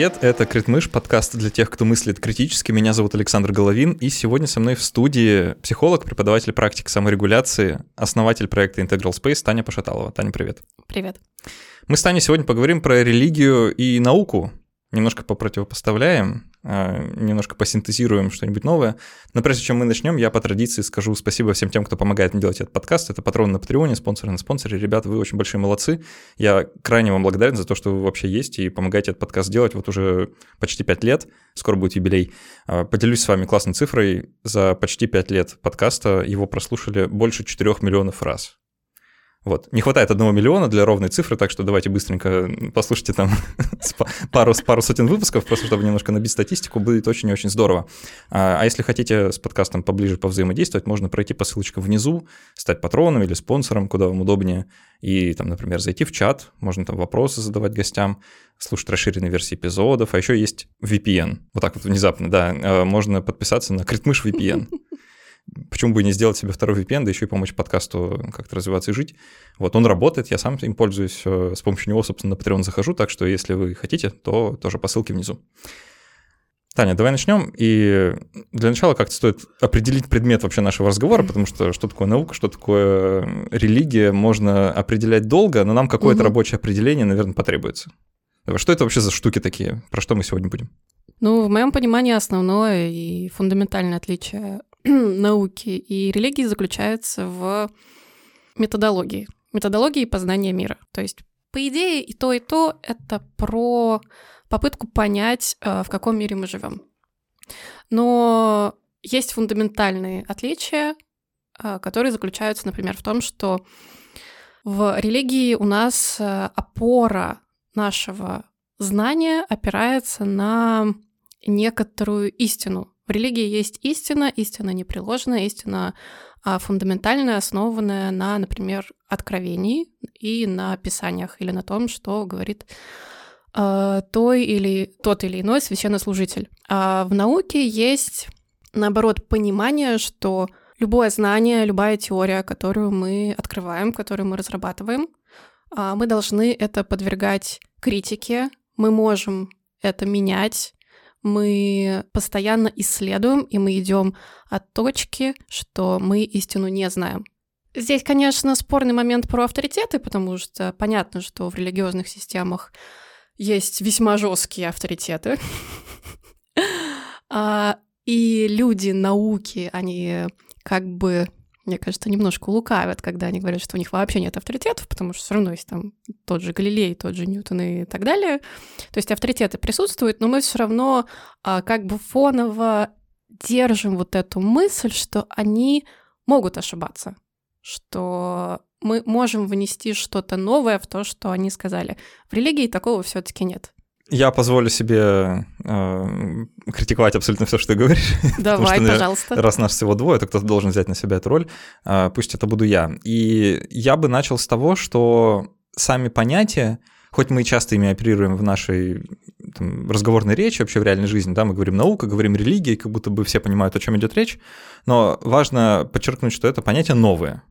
привет! Это Критмыш, подкаст для тех, кто мыслит критически. Меня зовут Александр Головин, и сегодня со мной в студии психолог, преподаватель практик саморегуляции, основатель проекта Integral Space Таня Пошаталова. Таня, привет! Привет! Мы с Таней сегодня поговорим про религию и науку, немножко попротивопоставляем, а, немножко посинтезируем что-нибудь новое. Но прежде чем мы начнем, я по традиции скажу спасибо всем тем, кто помогает мне делать этот подкаст. Это патроны на Патреоне, спонсоры на спонсоре. Ребята, вы очень большие молодцы. Я крайне вам благодарен за то, что вы вообще есть и помогаете этот подкаст делать вот уже почти 5 лет. Скоро будет юбилей. А, поделюсь с вами классной цифрой. За почти 5 лет подкаста его прослушали больше 4 миллионов раз. Вот. Не хватает одного миллиона для ровной цифры, так что давайте быстренько послушайте там пару, пару сотен выпусков, просто чтобы немножко набить статистику, будет очень и очень здорово. А, а если хотите с подкастом поближе повзаимодействовать, можно пройти по ссылочке внизу, стать патроном или спонсором, куда вам удобнее, и там, например, зайти в чат, можно там вопросы задавать гостям, слушать расширенные версии эпизодов, а еще есть VPN. Вот так вот внезапно, да, а, можно подписаться на Критмыш VPN. Почему бы не сделать себе второй VPN, да еще и помочь подкасту как-то развиваться и жить. Вот он работает, я сам им пользуюсь, э, с помощью него, собственно, на Patreon захожу, так что если вы хотите, то тоже по ссылке внизу. Таня, давай начнем. И для начала как-то стоит определить предмет вообще нашего разговора, потому что что такое наука, что такое религия, можно определять долго, но нам какое-то угу. рабочее определение, наверное, потребуется. Что это вообще за штуки такие? Про что мы сегодня будем? Ну, в моем понимании основное и фундаментальное отличие науки и религии заключается в методологии. Методологии познания мира. То есть, по идее, и то, и то — это про попытку понять, э, в каком мире мы живем. Но есть фундаментальные отличия, э, которые заключаются, например, в том, что в религии у нас э, опора нашего знания опирается на некоторую истину, в религии есть истина, истина непреложная, истина а, фундаментальная, основанная на, например, откровении и на писаниях или на том, что говорит э, той или тот или иной священнослужитель. А в науке есть, наоборот, понимание, что любое знание, любая теория, которую мы открываем, которую мы разрабатываем, э, мы должны это подвергать критике, мы можем это менять, мы постоянно исследуем, и мы идем от точки, что мы истину не знаем. Здесь, конечно, спорный момент про авторитеты, потому что понятно, что в религиозных системах есть весьма жесткие авторитеты. А, и люди науки, они как бы мне кажется, немножко лукавят, когда они говорят, что у них вообще нет авторитетов, потому что все равно есть там тот же Галилей, тот же Ньютон и так далее. То есть авторитеты присутствуют, но мы все равно а, как бы фоново держим вот эту мысль, что они могут ошибаться, что мы можем внести что-то новое в то, что они сказали. В религии такого все-таки нет. Я позволю себе э, критиковать абсолютно все, что ты говоришь. Давай, что, пожалуйста. Раз нас всего двое, то кто-то должен взять на себя эту роль. Э, пусть это буду я. И я бы начал с того, что сами понятия, хоть мы часто ими оперируем в нашей там, разговорной речи, вообще в реальной жизни, да, мы говорим наука, говорим религия, как будто бы все понимают, о чем идет речь, но важно подчеркнуть, что это понятие новое.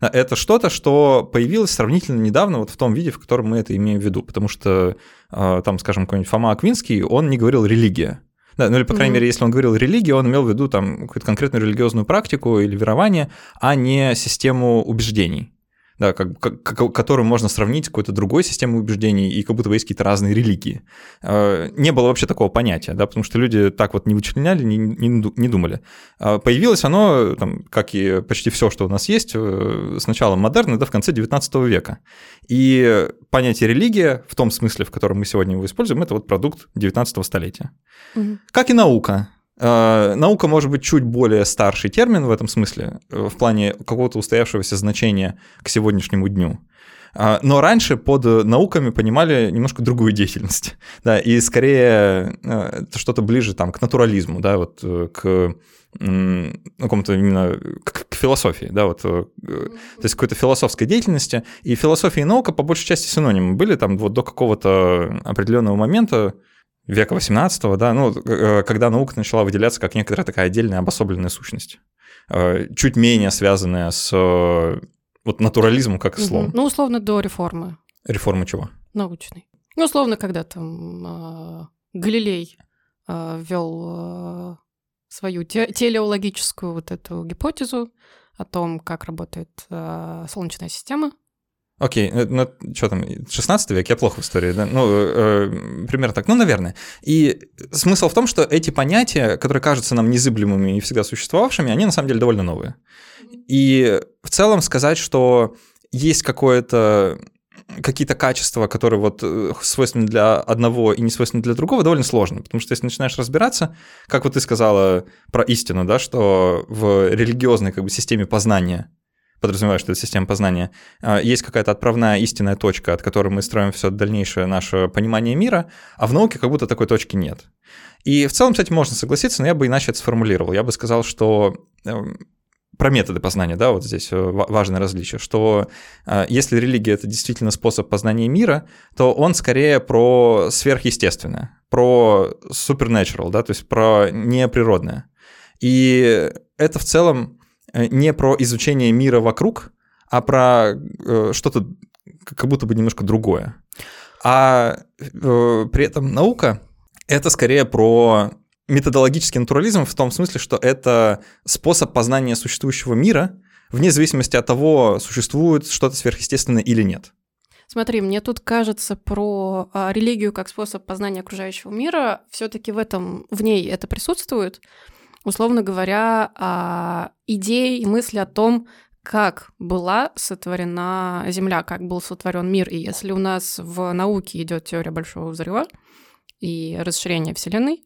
Это что-то, что появилось сравнительно недавно вот в том виде, в котором мы это имеем в виду, потому что а, там, скажем, какой-нибудь Фома Аквинский, он не говорил «религия». Да, ну или, по крайней mm-hmm. мере, если он говорил религия, он имел в виду там какую-то конкретную религиозную практику или верование, а не систему убеждений да, как, как, которую можно сравнить с какой-то другой системой убеждений, и как будто бы есть какие-то разные религии. А, не было вообще такого понятия, да, потому что люди так вот не вычленяли, не, не, не думали. А, появилось оно, там, как и почти все, что у нас есть, э, с началом модерна, да, в конце 19 века. И понятие религия, в том смысле, в котором мы сегодня его используем, это вот продукт 19 столетия. Угу. Как и наука. Э, наука может быть чуть более старший термин в этом смысле, э, в плане какого-то устоявшегося значения к сегодняшнему дню. Э, но раньше под науками понимали немножко другую деятельность, да, и скорее что-то ближе там к натурализму, да, вот к какому-то именно к, к философии, да, вот, то есть какой-то философской деятельности, и философия и наука по большей части синонимы. Были там вот до какого-то определенного момента, века 18 да, ну, э, когда наука начала выделяться как некоторая такая отдельная обособленная сущность, э, чуть менее связанная с э, вот натурализмом как словом. Ну, условно, до реформы. Реформы чего? Научной. Ну, условно, когда там Галилей ввел свою те- телеологическую вот эту гипотезу о том, как работает э, Солнечная система. Окей, э, ну что там, 16 век, я плохо в истории, да? Ну, э, примерно так, ну, наверное. И смысл в том, что эти понятия, которые кажутся нам незыблемыми и всегда существовавшими, они на самом деле довольно новые. И в целом сказать, что есть какое-то какие-то качества, которые вот э, свойственны для одного и не свойственны для другого, довольно сложно, потому что если начинаешь разбираться, как вот ты сказала про истину, да, что в религиозной как бы системе познания подразумеваю, что это система познания, а, есть какая-то отправная истинная точка, от которой мы строим все дальнейшее наше понимание мира, а в науке как будто такой точки нет. И в целом этим можно согласиться, но я бы иначе это сформулировал. Я бы сказал, что эм, про методы познания, да, вот здесь э, важное различие, что э, если религия это действительно способ познания мира, то он скорее про сверхъестественное, про supernatural, да, то есть про неприродное. И это в целом не про изучение мира вокруг, а про что-то как будто бы немножко другое. А при этом наука это скорее про методологический натурализм в том смысле, что это способ познания существующего мира, вне зависимости от того, существует что-то сверхъестественное или нет. Смотри, мне тут кажется про а, религию как способ познания окружающего мира, все-таки в этом, в ней это присутствует. Условно говоря, а, идеи и мысли о том, как была сотворена Земля, как был сотворен мир. И если у нас в науке идет теория большого взрыва и расширения Вселенной,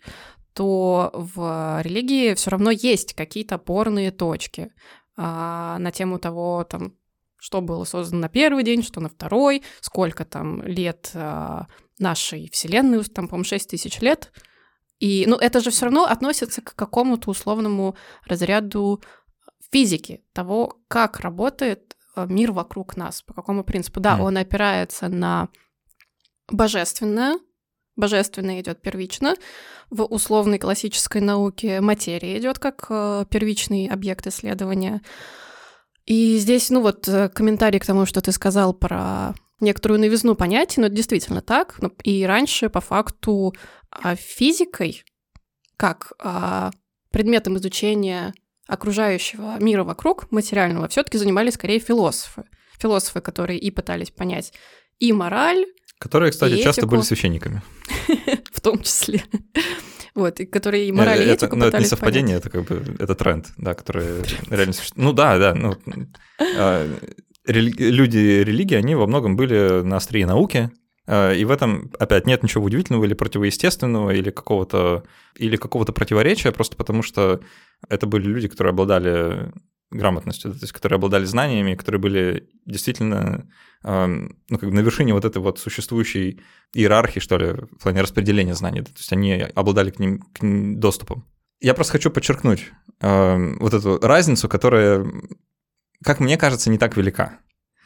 то в религии все равно есть какие-то опорные точки а, на тему того, там, что было создано на первый день, что на второй, сколько там лет а, нашей Вселенной, там, по-моему, 6 тысяч лет. И, ну, это же все равно относится к какому-то условному разряду физики, того, как работает а, мир вокруг нас, по какому принципу. Да, mm. он опирается на божественное, божественное идет первично. В условной классической науке материя идет как э, первичный объект исследования. И здесь, ну вот, э, комментарий к тому, что ты сказал про некоторую новизну понятий, но это действительно так. Ну, и раньше, по факту, а, физикой, как а, предметом изучения окружающего мира вокруг, материального, все-таки занимались скорее философы. Философы, которые и пытались понять и мораль, Которые, кстати, и часто этику. были священниками. В том числе. Вот, и которые и мораль, и э, этику Но это не совпадение, это как бы, это тренд, да, который реально существует. Ну да, да, ну, а, люди религии, они во многом были на острие науки, а, и в этом, опять, нет ничего удивительного или противоестественного, или какого-то, или какого-то противоречия, просто потому что это были люди, которые обладали грамотностью, то есть которые обладали знаниями, которые были действительно ну, как бы на вершине вот этой вот существующей иерархии, что ли, в плане распределения знаний. То есть они обладали к ним, к ним доступом. Я просто хочу подчеркнуть э, вот эту разницу, которая, как мне кажется, не так велика.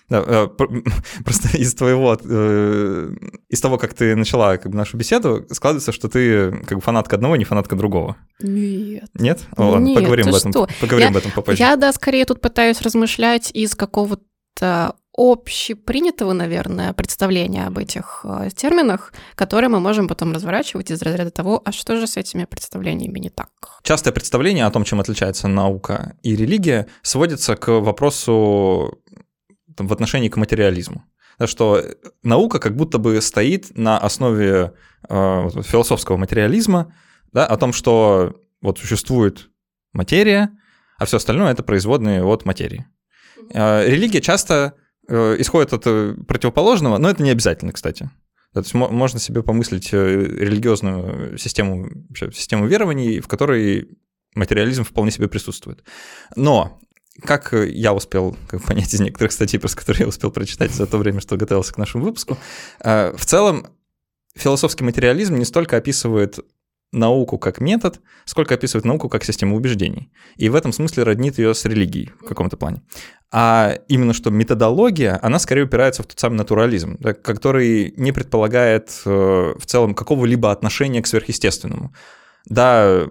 Да, э, просто из твоего, э, из того, как ты начала как бы, нашу беседу, складывается, что ты как бы фанатка одного, не фанатка другого. Нет. Нет? О, ладно, Нет, поговорим об этом, что? поговорим я, об этом попозже. Я, да, скорее тут пытаюсь размышлять из какого-то общепринятого, наверное, представления об этих э, терминах, которые мы можем потом разворачивать из разряда того, а что же с этими представлениями не так. Частое представление о том, чем отличается наука и религия, сводится к вопросу там, в отношении к материализму. Что наука как будто бы стоит на основе э, философского материализма, да, о том, что вот существует материя, а все остальное это производные от материи. Э, религия часто э, исходит от э, противоположного, но это не обязательно, кстати. То есть можно себе помыслить э, религиозную систему, систему верований, в которой материализм вполне себе присутствует. Но как я успел как понять из некоторых статей, просто которые я успел прочитать за то время, что готовился к нашему выпуску, э, в целом философский материализм не столько описывает науку как метод, сколько описывает науку как систему убеждений. И в этом смысле роднит ее с религией в каком-то плане. А именно что методология, она скорее упирается в тот самый натурализм, который не предполагает э, в целом какого-либо отношения к сверхъестественному. Да,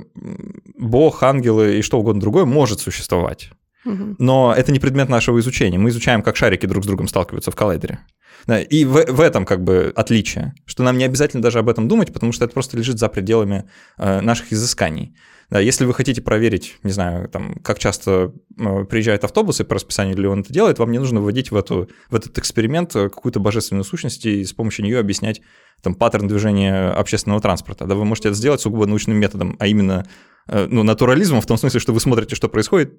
бог, ангелы и что угодно другое может существовать. Но это не предмет нашего изучения. Мы изучаем, как шарики друг с другом сталкиваются в коллайдере. Да, и в, в этом как бы отличие, что нам не обязательно даже об этом думать, потому что это просто лежит за пределами э, наших изысканий. Да, если вы хотите проверить, не знаю, там, как часто э, приезжают автобусы по расписанию, или он это делает, вам не нужно вводить в, эту, в этот эксперимент э, какую-то божественную сущность и с помощью нее объяснять там, паттерн движения общественного транспорта. Да, вы можете это сделать сугубо научным методом, а именно э, ну, натурализмом, в том смысле, что вы смотрите, что происходит,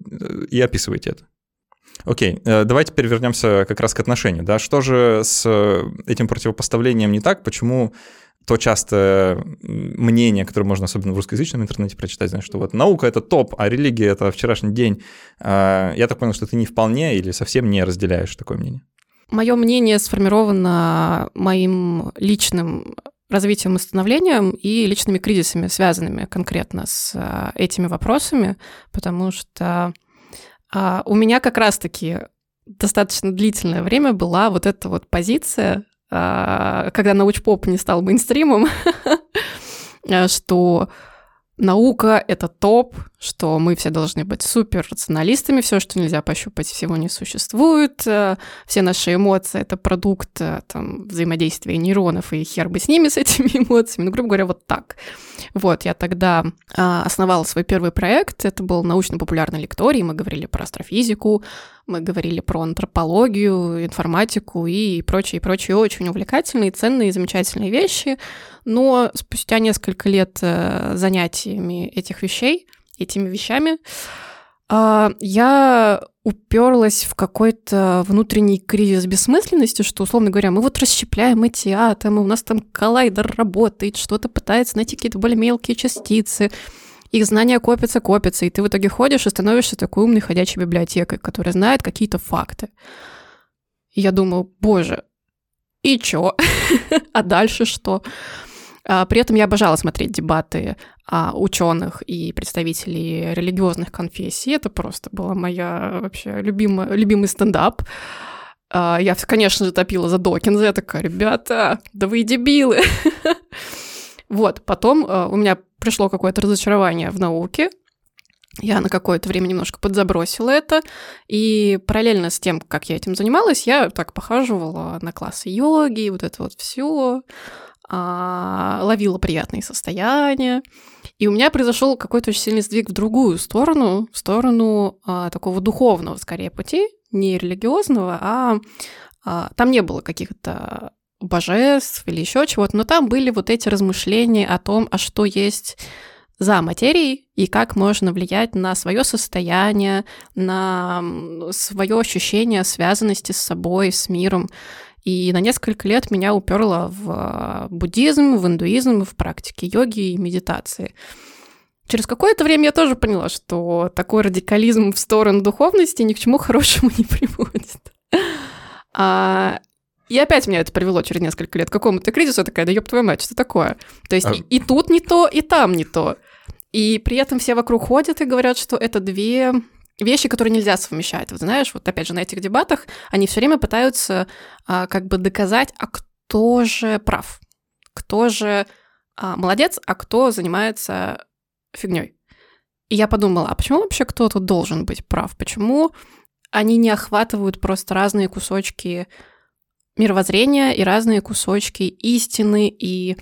и описываете это. Окей, давайте теперь вернемся как раз к отношению. Да? Что же с этим противопоставлением не так? Почему то часто мнение, которое можно особенно в русскоязычном интернете прочитать, знаешь, что вот наука — это топ, а религия — это вчерашний день. А, я так понял, что ты не вполне или совсем не разделяешь такое мнение. Мое мнение сформировано моим личным развитием и становлением и личными кризисами, связанными конкретно с а, этими вопросами, потому что а, у меня как раз-таки достаточно длительное время была вот эта вот позиция когда научпоп не стал мейнстримом, что наука — это топ, что мы все должны быть супер рационалистами, все, что нельзя пощупать, всего не существует, э, все наши эмоции — это продукт там, взаимодействия нейронов, и хер бы с ними, с этими эмоциями, ну, грубо говоря, вот так. Вот, я тогда а, основала свой первый проект, это был научно-популярный лекторий, мы говорили про астрофизику, мы говорили про антропологию, информатику и прочие, прочие очень увлекательные, ценные, замечательные вещи. Но спустя несколько лет э, занятиями этих вещей, этими вещами, а, я уперлась в какой-то внутренний кризис бессмысленности, что, условно говоря, мы вот расщепляем эти атомы, у нас там коллайдер работает, что-то пытается найти какие-то более мелкие частицы, их знания копятся, копятся, и ты в итоге ходишь и становишься такой умной ходячей библиотекой, которая знает какие-то факты. И я думаю, боже, и чё? а дальше что? А, при этом я обожала смотреть дебаты а, ученых и представителей религиозных конфессий. Это просто была моя вообще любимая, любимый стендап. А, я, конечно же, топила за Докинза. Я такая, ребята, да вы дебилы. вот, потом у меня пришло какое-то разочарование в науке, я на какое-то время немножко подзабросила это, и параллельно с тем, как я этим занималась, я так похаживала на классы йоги, вот это вот все, а, ловила приятные состояния. И у меня произошел какой-то очень сильный сдвиг в другую сторону, в сторону а, такого духовного, скорее, пути, не религиозного, а, а там не было каких-то божеств или еще чего-то, но там были вот эти размышления о том, а что есть за материей и как можно влиять на свое состояние, на свое ощущение связанности с собой, с миром. И на несколько лет меня уперло в а, буддизм, в индуизм, в практике йоги и медитации. Через какое-то время я тоже поняла, что такой радикализм в сторону духовности ни к чему хорошему не приводит. А, и опять меня это привело через несколько лет к какому-то кризису. Я такая, да ёб твою мать, что такое? То есть а... и, и тут не то, и там не то. И при этом все вокруг ходят и говорят, что это две вещи, которые нельзя совмещать. Вот знаешь, вот опять же на этих дебатах они все время пытаются а, как бы доказать, а кто же прав, кто же а, молодец, а кто занимается фигней. И я подумала, а почему вообще кто-то должен быть прав? Почему они не охватывают просто разные кусочки мировоззрения и разные кусочки истины и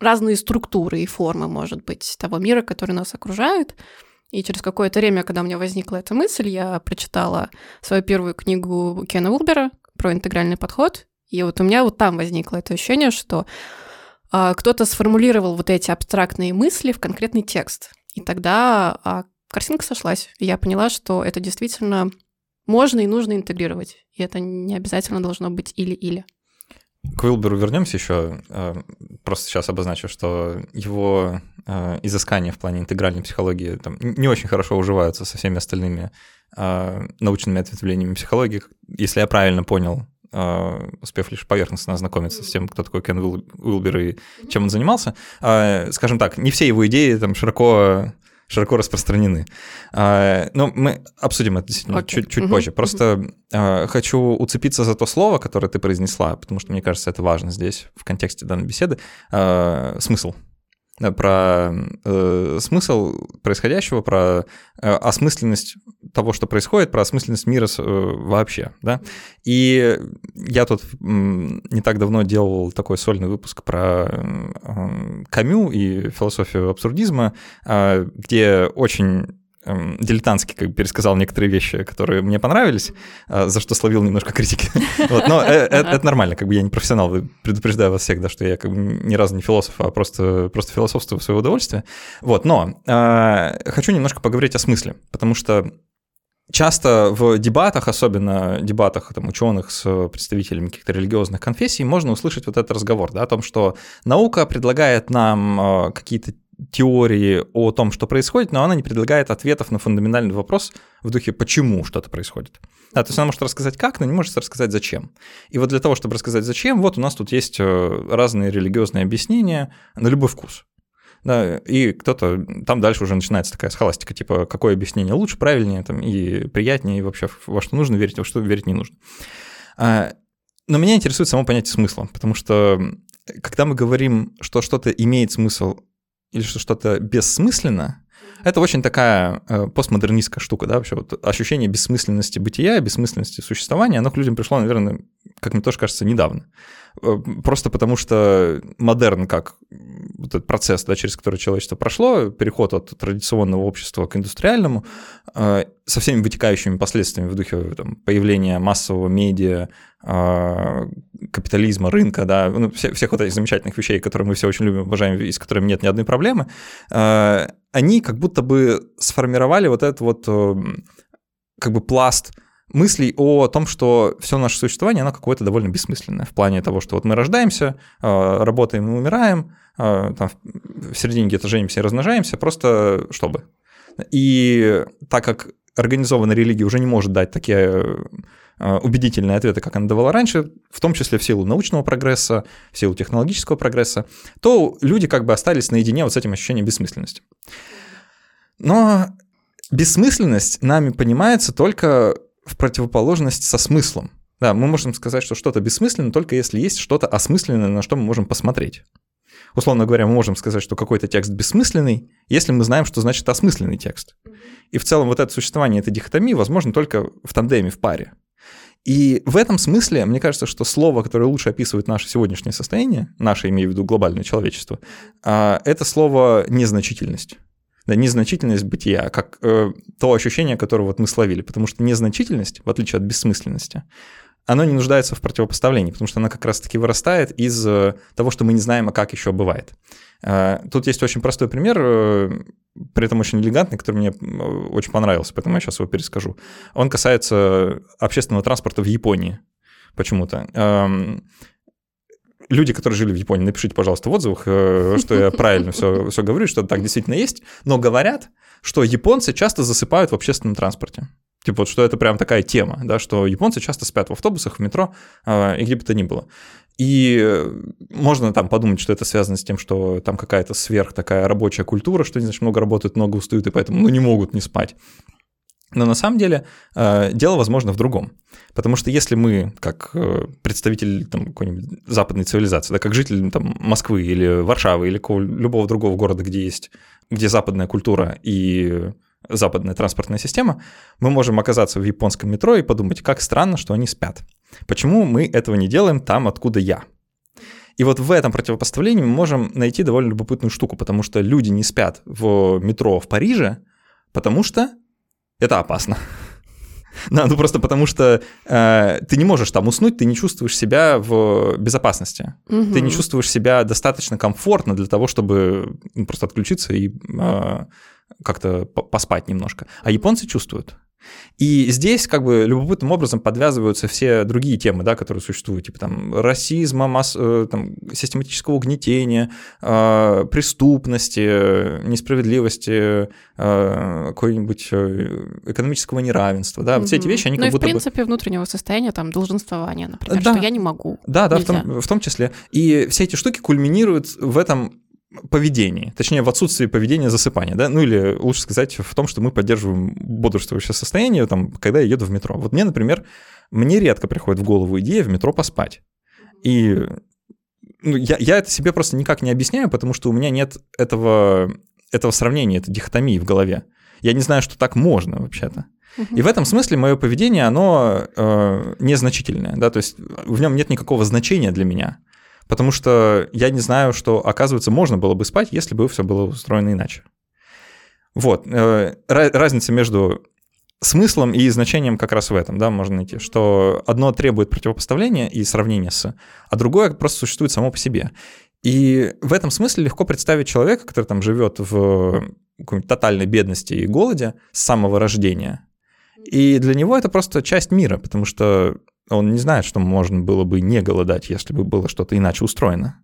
разные структуры и формы, может быть, того мира, который нас окружает? И через какое-то время, когда у меня возникла эта мысль, я прочитала свою первую книгу Кена Улбера про интегральный подход, и вот у меня вот там возникло это ощущение, что а, кто-то сформулировал вот эти абстрактные мысли в конкретный текст. И тогда а, картинка сошлась. И я поняла, что это действительно можно и нужно интегрировать. И это не обязательно должно быть или-или. К Уилберу вернемся еще. Э, просто сейчас обозначу, что его э, изыскания в плане интегральной психологии там, не очень хорошо уживаются со всеми остальными э, научными ответвлениями психологии. Если я правильно понял, успев лишь поверхностно ознакомиться с тем, кто такой Кен Уилбер и чем он занимался, скажем так, не все его идеи там широко широко распространены. А, но мы обсудим это действительно okay. чуть, чуть uh-huh. позже. Просто uh-huh. хочу уцепиться за то слово, которое ты произнесла, потому что мне кажется, это важно здесь в контексте данной беседы. А, смысл про э, смысл происходящего, про э, осмысленность того, что происходит, про осмысленность мира э, вообще, да. И я тут не так давно делал такой сольный выпуск про э, Камю и философию абсурдизма, а, где очень эм, дилетантски как бы пересказал некоторые вещи, которые мне понравились, а, за что словил немножко критики. вот, но это, это нормально, как бы я не профессионал, предупреждаю вас всех, да, что я как бы ни разу не философ, а просто, просто философствую в свое удовольствие. Вот, но э, хочу немножко поговорить о смысле, потому что часто в дебатах, особенно дебатах там, ученых с представителями каких-то религиозных конфессий, можно услышать вот этот разговор да, о том, что наука предлагает нам какие-то теории о том, что происходит, но она не предлагает ответов на фундаментальный вопрос в духе «почему что-то происходит?». Да, то есть она может рассказать как, но не может рассказать зачем. И вот для того, чтобы рассказать зачем, вот у нас тут есть э, разные религиозные объяснения на любой вкус. Да, и кто-то, там дальше уже начинается такая схоластика, типа, какое объяснение лучше, правильнее там, и приятнее, и вообще во что нужно верить, во что верить не нужно. А, но меня интересует само понятие смысла, потому что когда мы говорим, что что-то имеет смысл или что что-то бессмысленно, это очень такая э, постмодернистская штука, да, вообще вот ощущение бессмысленности бытия, бессмысленности существования, оно к людям пришло, наверное, как мне тоже кажется, недавно. Э, просто потому что модерн, как вот этот процесс, да, через который человечество прошло, переход от традиционного общества к индустриальному, э, со всеми вытекающими последствиями в духе там, появления массового медиа, э, капитализма, рынка, да, ну, всех, всех вот этих замечательных вещей, которые мы все очень любим, обожаем, и с которыми нет ни одной проблемы, они как будто бы сформировали вот этот вот как бы пласт мыслей о том, что все наше существование, оно какое-то довольно бессмысленное в плане того, что вот мы рождаемся, работаем и умираем, там в середине где-то женимся и размножаемся, просто чтобы. И так как организованная религия уже не может дать такие убедительные ответы, как она давала раньше, в том числе в силу научного прогресса, в силу технологического прогресса, то люди как бы остались наедине вот с этим ощущением бессмысленности. Но бессмысленность нами понимается только в противоположность со смыслом. Да, мы можем сказать, что что-то бессмысленно, только если есть что-то осмысленное, на что мы можем посмотреть. Условно говоря, мы можем сказать, что какой-то текст бессмысленный, если мы знаем, что значит осмысленный текст. И в целом вот это существование этой дихотомии возможно только в тандеме, в паре. И в этом смысле, мне кажется, что слово, которое лучше описывает наше сегодняшнее состояние, наше, имею в виду глобальное человечество, а, это слово «незначительность». Да, незначительность бытия, как э, то ощущение, которое вот мы словили. Потому что незначительность, в отличие от бессмысленности, оно не нуждается в противопоставлении, потому что она как раз-таки вырастает из э, того, что мы не знаем, а как еще бывает. Э, тут есть очень простой пример, э, при этом очень элегантный, который мне очень понравился, поэтому я сейчас его перескажу. Он касается общественного транспорта в Японии почему-то. Люди, которые жили в Японии, напишите, пожалуйста, в отзывах, что я правильно все, все говорю, что так действительно есть, но говорят, что японцы часто засыпают в общественном транспорте. Типа вот что это прям такая тема, да, что японцы часто спят в автобусах, в метро э, и где бы то ни было. И можно там подумать, что это связано с тем, что там какая-то сверх такая рабочая культура, что они, значит, много работают, много устают, и поэтому ну, не могут не спать. Но на самом деле э, дело, возможно, в другом. Потому что если мы, как э, представитель там, какой-нибудь западной цивилизации, да, как житель там, Москвы или Варшавы или любого другого города, где есть, где западная культура и западная транспортная система, мы можем оказаться в японском метро и подумать, как странно, что они спят. Почему мы этого не делаем там, откуда я? И вот в этом противопоставлении мы можем найти довольно любопытную штуку, потому что люди не спят в метро в Париже, потому что это опасно. Да, ну просто потому что э, ты не можешь там уснуть, ты не чувствуешь себя в безопасности. Угу. Ты не чувствуешь себя достаточно комфортно для того, чтобы ну, просто отключиться и э, как-то поспать немножко. А японцы чувствуют. И здесь как бы любопытным образом подвязываются все другие темы, да, которые существуют, типа там расизма, масс, э, там, систематического угнетения, э, преступности, несправедливости, э, какой-нибудь э, экономического неравенства, да, mm-hmm. вот все эти вещи, они ну как и будто в принципе бы... внутреннего состояния, там, долженствования, например, да. что я не могу. Да, да, в том, в том числе. И все эти штуки кульминируют в этом поведении, точнее в отсутствии поведения засыпания, да, ну или лучше сказать в том, что мы поддерживаем бодрствующее состояние, там, когда я еду в метро. Вот мне, например, мне редко приходит в голову идея в метро поспать. И ну, я, я это себе просто никак не объясняю, потому что у меня нет этого, этого сравнения, этой дихотомии в голове. Я не знаю, что так можно вообще-то. И в этом смысле мое поведение, оно э, незначительное, да, то есть в нем нет никакого значения для меня, потому что я не знаю, что, оказывается, можно было бы спать, если бы все было устроено иначе. Вот, э, разница между смыслом и значением как раз в этом, да, можно найти, что одно требует противопоставления и сравнения с, а другое просто существует само по себе. И в этом смысле легко представить человека, который там живет в какой-нибудь тотальной бедности и голоде с самого рождения. И для него это просто часть мира, потому что он не знает, что можно было бы не голодать, если бы было что-то иначе устроено.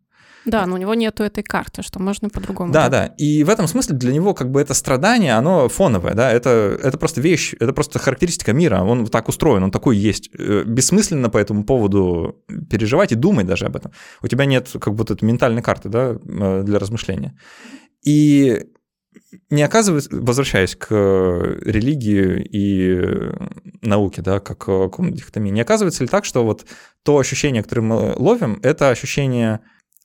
Да, но у него нету этой карты, что можно по-другому. Да, да. И в этом смысле для него как бы это страдание, оно фоновое, да, это, это просто вещь, это просто характеристика мира, он так устроен, он такой есть. Э, бессмысленно по этому поводу переживать и думать даже об этом. У тебя нет как будто этой ментальной карты, да, э, для размышления. И не оказывается, возвращаясь к религии и науке, да, как к дихотомии, не оказывается ли так, что вот то ощущение, которое мы ловим, это ощущение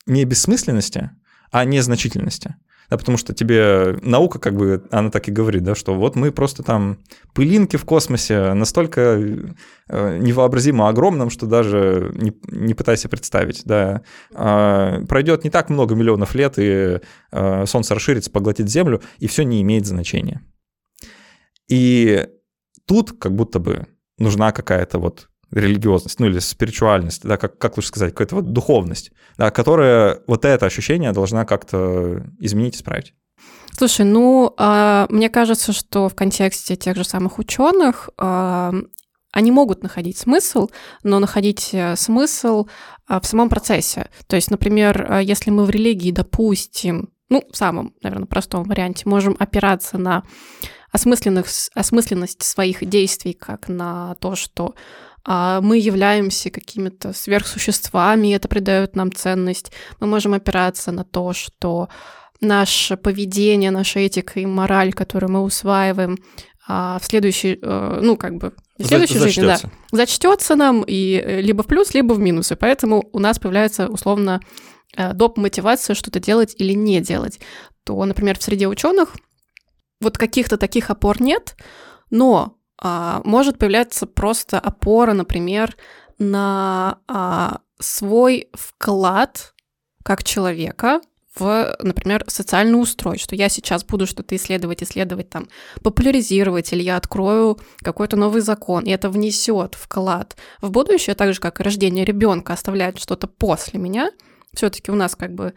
не бессмысленности, а незначительности. Да, потому что тебе наука, как бы, она так и говорит, да, что вот мы просто там пылинки в космосе настолько э, невообразимо огромным, что даже не, не пытайся представить, да. А, пройдет не так много миллионов лет, и а, Солнце расширится, поглотит Землю, и все не имеет значения. И тут как будто бы нужна какая-то вот религиозность, ну или спиритуальность, да, как, как лучше сказать, какая-то вот духовность, да, которая вот это ощущение должна как-то изменить, исправить. Слушай, ну, э, мне кажется, что в контексте тех же самых ученых э, они могут находить смысл, но находить э, смысл э, в самом процессе. То есть, например, если мы в религии, допустим, ну, в самом, наверное, простом варианте, можем опираться на осмысленность, осмысленность своих действий, как на то, что а мы являемся какими-то сверхсуществами, и это придает нам ценность. Мы можем опираться на то, что наше поведение, наша этика и мораль, которую мы усваиваем, а в следующей, э, ну, как бы, в следующей За, жизни, да, зачтется нам и э, либо в плюс, либо в минус. И поэтому у нас появляется условно э, доп. мотивация что-то делать или не делать. То, например, в среде ученых вот каких-то таких опор нет, но а, может появляться просто опора, например, на а, свой вклад как человека в, например, социальный устрой, что я сейчас буду что-то исследовать, исследовать, там, популяризировать, или я открою какой-то новый закон, и это внесет вклад в будущее, так же, как и рождение ребенка оставляет что-то после меня. Все-таки у нас как бы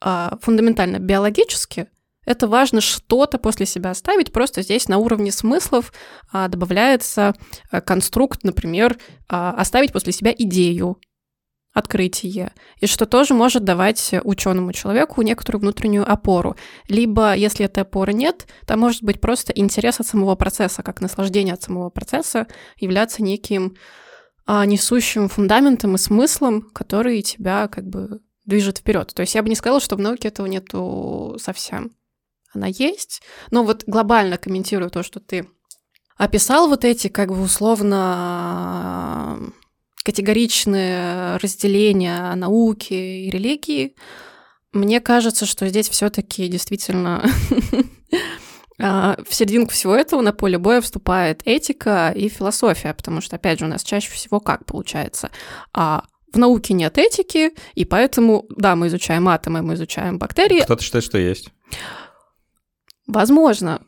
а, фундаментально биологически это важно что-то после себя оставить, просто здесь на уровне смыслов а, добавляется а, конструкт, например, а, оставить после себя идею, открытие, и что тоже может давать ученому человеку некоторую внутреннюю опору. Либо, если этой опоры нет, то может быть просто интерес от самого процесса, как наслаждение от самого процесса, являться неким а, несущим фундаментом и смыслом, который тебя как бы движет вперед. То есть я бы не сказала, что в науке этого нету совсем она есть. Но вот глобально комментирую то, что ты описал вот эти как бы условно категоричные разделения науки и религии, мне кажется, что здесь все-таки действительно а, в серединку всего этого на поле боя вступает этика и философия, потому что, опять же, у нас чаще всего как получается? А в науке нет этики, и поэтому, да, мы изучаем атомы, мы изучаем бактерии. Кто-то считает, что есть. Возможно.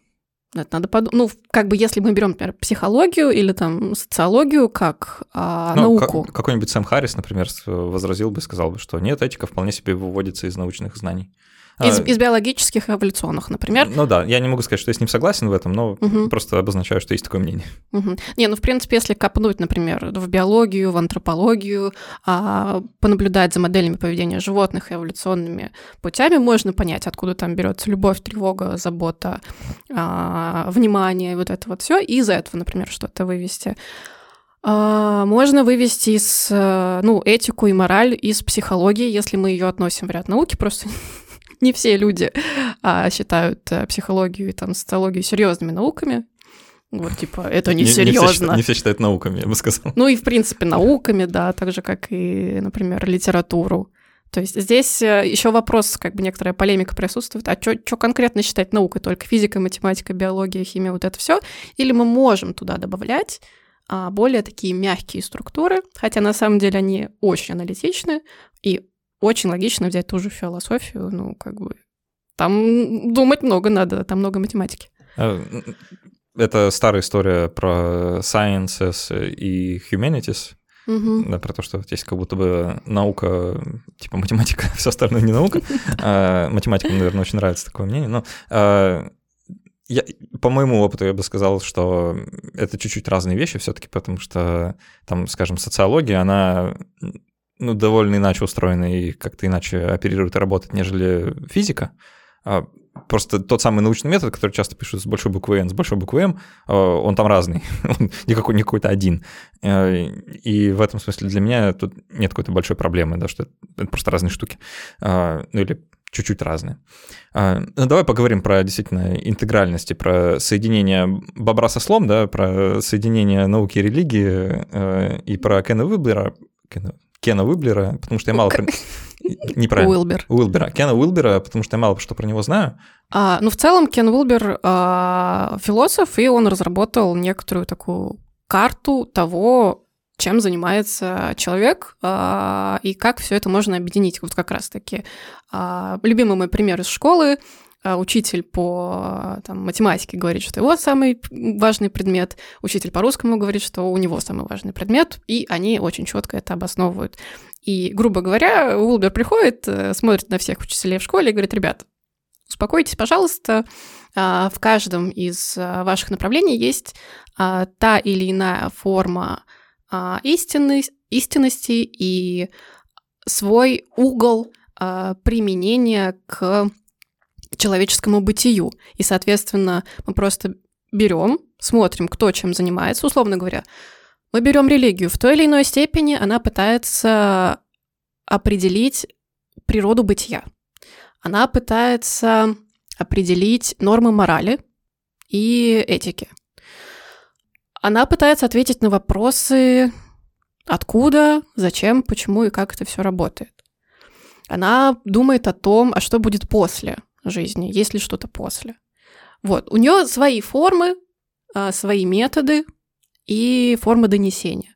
Это надо подумать. Ну, как бы если мы берем, например, психологию или там социологию как а, ну, науку. Как, какой-нибудь Сэм Харрис, например, возразил бы, сказал бы, что нет, этика вполне себе выводится из научных знаний. Из, а, из биологических эволюционных, например. Ну да, я не могу сказать, что я с ним согласен в этом, но угу. просто обозначаю, что есть такое мнение. Угу. Не, ну в принципе, если копнуть, например, в биологию, в антропологию, а, понаблюдать за моделями поведения животных и эволюционными путями, можно понять, откуда там берется любовь, тревога, забота, а, внимание, вот это вот все, и из этого, например, что-то вывести. А, можно вывести из, ну, этику и мораль из психологии, если мы ее относим в ряд науки, просто не все люди а, считают а, психологию и там социологию серьезными науками. Вот, типа, это не, серьезно. Не, все считают, не все считают науками, я бы сказал. Ну и, в принципе, науками, да, так же, как и, например, литературу. То есть здесь э, еще вопрос, как бы некоторая полемика присутствует, а что конкретно считать наукой? Только физика, математика, биология, химия, вот это все? Или мы можем туда добавлять а, более такие мягкие структуры, хотя на самом деле они очень аналитичны, и очень логично взять ту же философию, ну, как бы, там думать много надо, там много математики. А, это старая история про sciences и humanities, Угу. Да, про то, что есть как будто бы наука, типа математика, все остальное не наука. А, математикам, наверное, очень нравится такое мнение. Но а, я, по моему опыту я бы сказал, что это чуть-чуть разные вещи все-таки, потому что там, скажем, социология, она ну, довольно иначе устроена и как-то иначе оперирует и работает, нежели физика. А, просто тот самый научный метод, который часто пишут с большой буквы N, с большой буквы М, э, он там разный, он не, какой, какой-то один. Э, и в этом смысле для меня тут нет какой-то большой проблемы, да, что это просто разные штуки. Ну или чуть-чуть разные. Ну, давай поговорим про действительно интегральности, про соединение бобра со слом, да, про соединение науки и религии и про Кена Виблера. Кена, Кена Уиблера, потому что я мало... Про... Неправильно. Уилбер. Уилбера. Кена Уилбера, потому что я мало что про него знаю. А, ну, в целом, Кен Уилбер а, философ, и он разработал некоторую такую карту того, чем занимается человек а, и как все это можно объединить. Вот как раз-таки а, любимый мой пример из школы учитель по там, математике говорит, что его самый важный предмет, учитель по русскому говорит, что у него самый важный предмет, и они очень четко это обосновывают. И, грубо говоря, Уилбер приходит, э, смотрит на всех учителей в школе и говорит, ребят, успокойтесь, пожалуйста, а, в каждом из а, ваших направлений есть та или иная форма истины, истинности и свой угол применения к человеческому бытию. И, соответственно, мы просто берем, смотрим, кто чем занимается, условно говоря. Мы берем религию. В той или иной степени она пытается определить природу бытия. Она пытается определить нормы морали и этики. Она пытается ответить на вопросы, откуда, зачем, почему и как это все работает. Она думает о том, а что будет после жизни, есть ли что-то после. Вот, у нее свои формы, а, свои методы и формы донесения.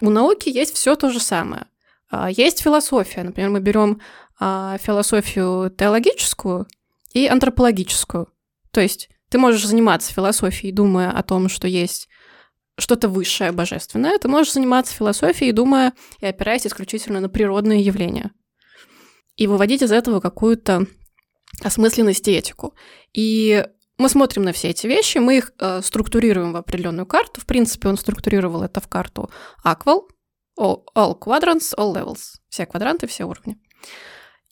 У науки есть все то же самое. А, есть философия. Например, мы берем а, философию теологическую и антропологическую. То есть ты можешь заниматься философией, думая о том, что есть что-то высшее, божественное. Ты можешь заниматься философией, думая и опираясь исключительно на природные явления. И выводить из этого какую-то осмысленность и этику. И мы смотрим на все эти вещи, мы их э, структурируем в определенную карту. В принципе, он структурировал это в карту Aqual, all, all quadrants, all levels, все квадранты, все уровни.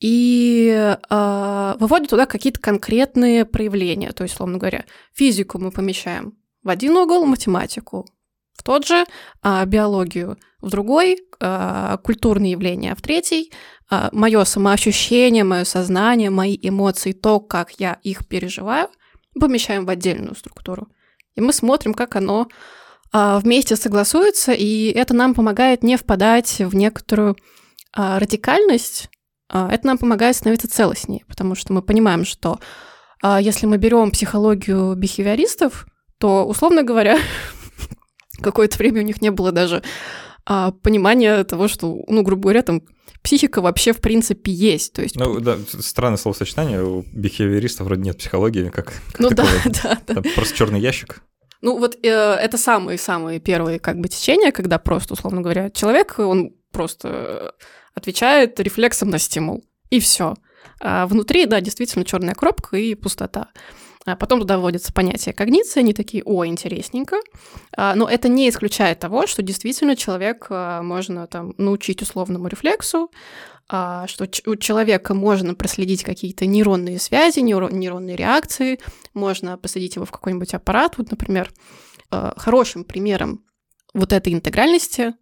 И э, выводит туда какие-то конкретные проявления. То есть, условно говоря, физику мы помещаем в один угол, математику в тот же, а биологию в другой, а, культурные явления в третий, мое самоощущение, мое сознание, мои эмоции, то, как я их переживаю, помещаем в отдельную структуру. И мы смотрим, как оно а, вместе согласуется, и это нам помогает не впадать в некоторую а, радикальность, а, это нам помогает становиться целостнее, потому что мы понимаем, что а, если мы берем психологию бихевиористов, то, условно говоря, какое-то время у них не было даже а, понимания того, что, ну, грубо говоря, там психика вообще в принципе есть. То есть... Ну, да, странное словосочетание, у бихевиористов вроде нет психологии, как, как Ну да, да, да. Просто черный ящик. Ну вот э, это самые-самые первые как бы течения, когда просто, условно говоря, человек, он просто отвечает рефлексом на стимул, и все. А внутри, да, действительно черная коробка и пустота. А потом туда вводится понятие когниции, они такие, о, интересненько. А, но это не исключает того, что действительно человек а, можно там научить условному рефлексу, что у человека можно проследить какие-то нейронные связи, нейронные реакции, можно посадить его в какой-нибудь аппарат. Вот, например, хорошим примером вот этой интегральности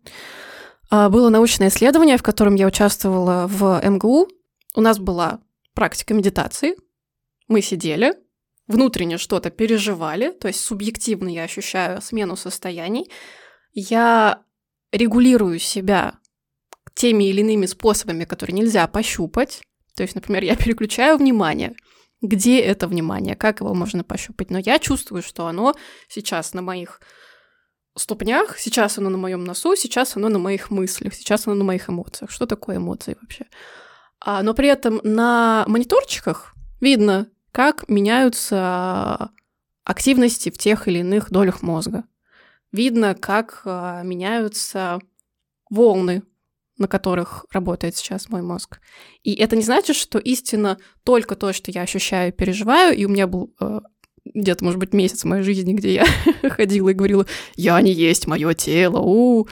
было научное исследование, в котором я участвовала в МГУ. У нас была практика медитации. Мы сидели, внутренне что-то переживали, то есть субъективно я ощущаю смену состояний, я регулирую себя теми или иными способами, которые нельзя пощупать. То есть, например, я переключаю внимание. Где это внимание? Как его можно пощупать? Но я чувствую, что оно сейчас на моих ступнях, сейчас оно на моем носу, сейчас оно на моих мыслях, сейчас оно на моих эмоциях. Что такое эмоции вообще? А, но при этом на мониторчиках видно, как меняются активности в тех или иных долях мозга. Видно, как а, меняются волны, на которых работает сейчас мой мозг. И это не значит, что истина только то, что я ощущаю и переживаю, и у меня был э, где-то, может быть, месяц в моей жизни, где я ходила и говорила, я не есть мое тело, -у.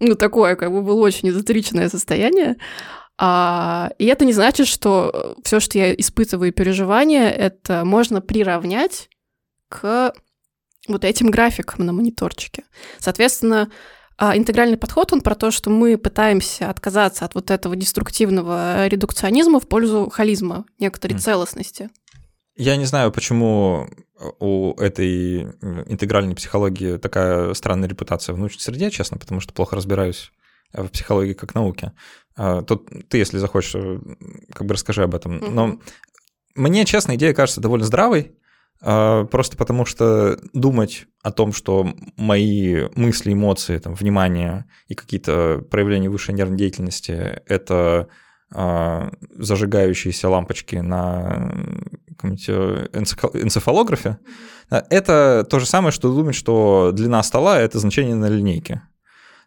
ну такое как бы было очень эзотеричное состояние. А, и это не значит, что все, что я испытываю переживания, это можно приравнять к вот этим графикам на мониторчике. Соответственно, а, интегральный подход, он про то, что мы пытаемся отказаться от вот этого деструктивного редукционизма в пользу холизма, некоторой mm. целостности. Я не знаю, почему у этой интегральной психологии такая странная репутация в научной среде, честно, потому что плохо разбираюсь в психологии как науке. А, тут ты, если захочешь, э, как бы расскажи об этом. Mm-hmm. Но мне, честно, идея кажется довольно здравой, а, просто потому что думать о том, что мои мысли, эмоции, там, внимание и какие-то проявления высшей нервной деятельности — это а, зажигающиеся лампочки на энцефалографе, это то же самое, что думать, что длина стола — это значение на линейке.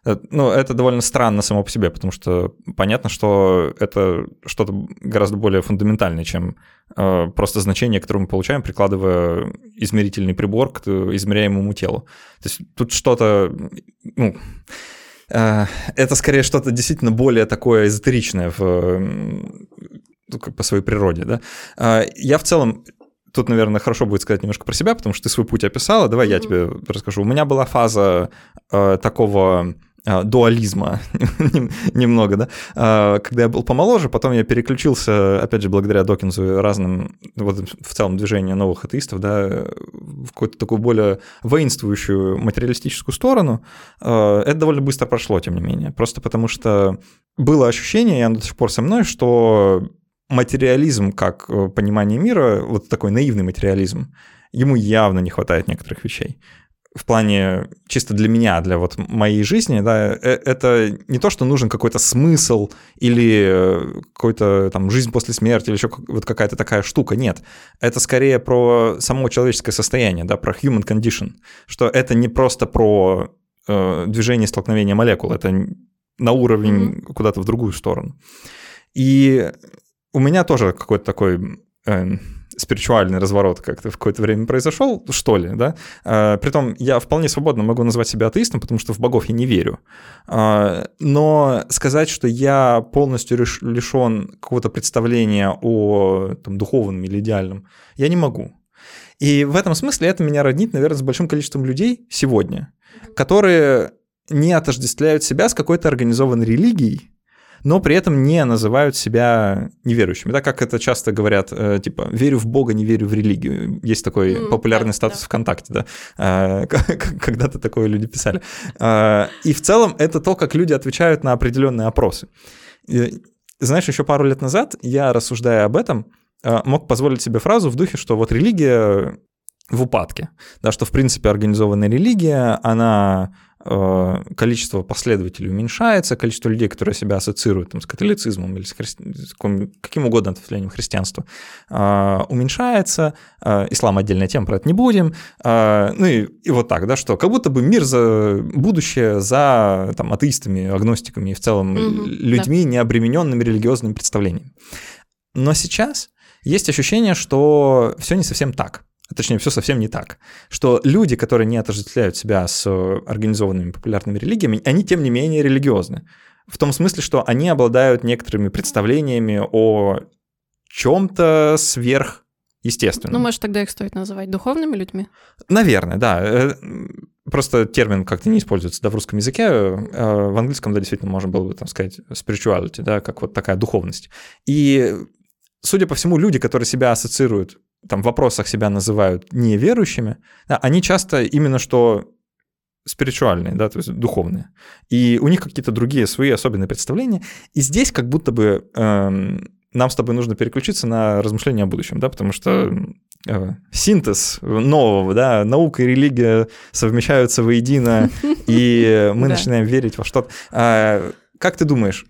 Э, ну, это довольно странно само по себе, потому что понятно, что это что-то гораздо более фундаментальное, чем э, просто значение, которое мы получаем, прикладывая измерительный прибор к измеряемому телу. То есть тут что-то, ну, э, это скорее что-то действительно более такое эзотеричное в, ну, по своей природе, да. Я в целом тут, наверное, хорошо будет сказать немножко про себя, потому что ты свой путь описала. Давай mm-hmm. я тебе расскажу. У меня была фаза э, такого дуализма немного, да. А, когда я был помоложе, потом я переключился, опять же, благодаря Докинзу разным, вот в целом движению новых атеистов, да, в какую-то такую более воинствующую материалистическую сторону. А, это довольно быстро прошло, тем не менее. Просто потому что было ощущение, и оно до сих пор со мной, что материализм как э, понимание мира, вот такой наивный материализм, ему явно не хватает некоторых вещей в плане чисто для меня, для вот моей жизни, да, э, это не то, что нужен какой-то смысл или э, какой-то там жизнь после смерти или еще вот какая-то такая штука, нет. Это скорее про само человеческое состояние, да, про human condition, что это не просто про э, движение столкновения молекул, это на уровень mm-hmm. куда-то в другую сторону. И у меня тоже какой-то такой э, спиритуальный разворот как-то в какое-то время произошел, что ли, да. А, притом я вполне свободно могу назвать себя атеистом, потому что в богов я не верю. А, но сказать, что я полностью лишен какого-то представления о там, духовном или идеальном, я не могу. И в этом смысле это меня роднит, наверное, с большим количеством людей сегодня, которые не отождествляют себя с какой-то организованной религией, но при этом не называют себя неверующими. Так как это часто говорят, э, типа, верю в Бога, не верю в религию. Есть такой mm, популярный да, статус да. ВКонтакте, да, э, когда-то такое люди писали. Э, и в целом это то, как люди отвечают на определенные опросы. Знаешь, еще пару лет назад я, рассуждая об этом, мог позволить себе фразу в духе, что вот религия в упадке, да, что в принципе организованная религия, она количество последователей уменьшается, количество людей, которые себя ассоциируют там, с католицизмом или с, хри... с каким угодно ответвлением христианства, э, уменьшается. Э, ислам отдельная тема, про это не будем. Ну и, и вот так, да, что как будто бы мир за будущее за там, атеистами, агностиками и в целом mm-hmm, людьми, да. не обремененными религиозными представлениями. Но сейчас есть ощущение, что все не совсем так точнее, все совсем не так, что люди, которые не отождествляют себя с организованными популярными религиями, они тем не менее религиозны. В том смысле, что они обладают некоторыми представлениями о чем-то сверх естественно. Ну, может, тогда их стоит называть духовными людьми? Наверное, да. Э, просто термин как-то не используется да, в русском языке. Э, в английском, да, действительно, можно было бы там сказать spirituality, да, как вот такая духовность. И, судя по всему, люди, которые себя ассоциируют там в вопросах себя называют неверующими, да, они часто именно что спиритуальные, да, то есть духовные. И у них какие-то другие свои особенные представления. И здесь как будто бы эм, нам с тобой нужно переключиться на размышления о будущем, да, потому что э, синтез нового, да, наука и религия совмещаются воедино, и мы начинаем верить во что-то. А, как ты думаешь,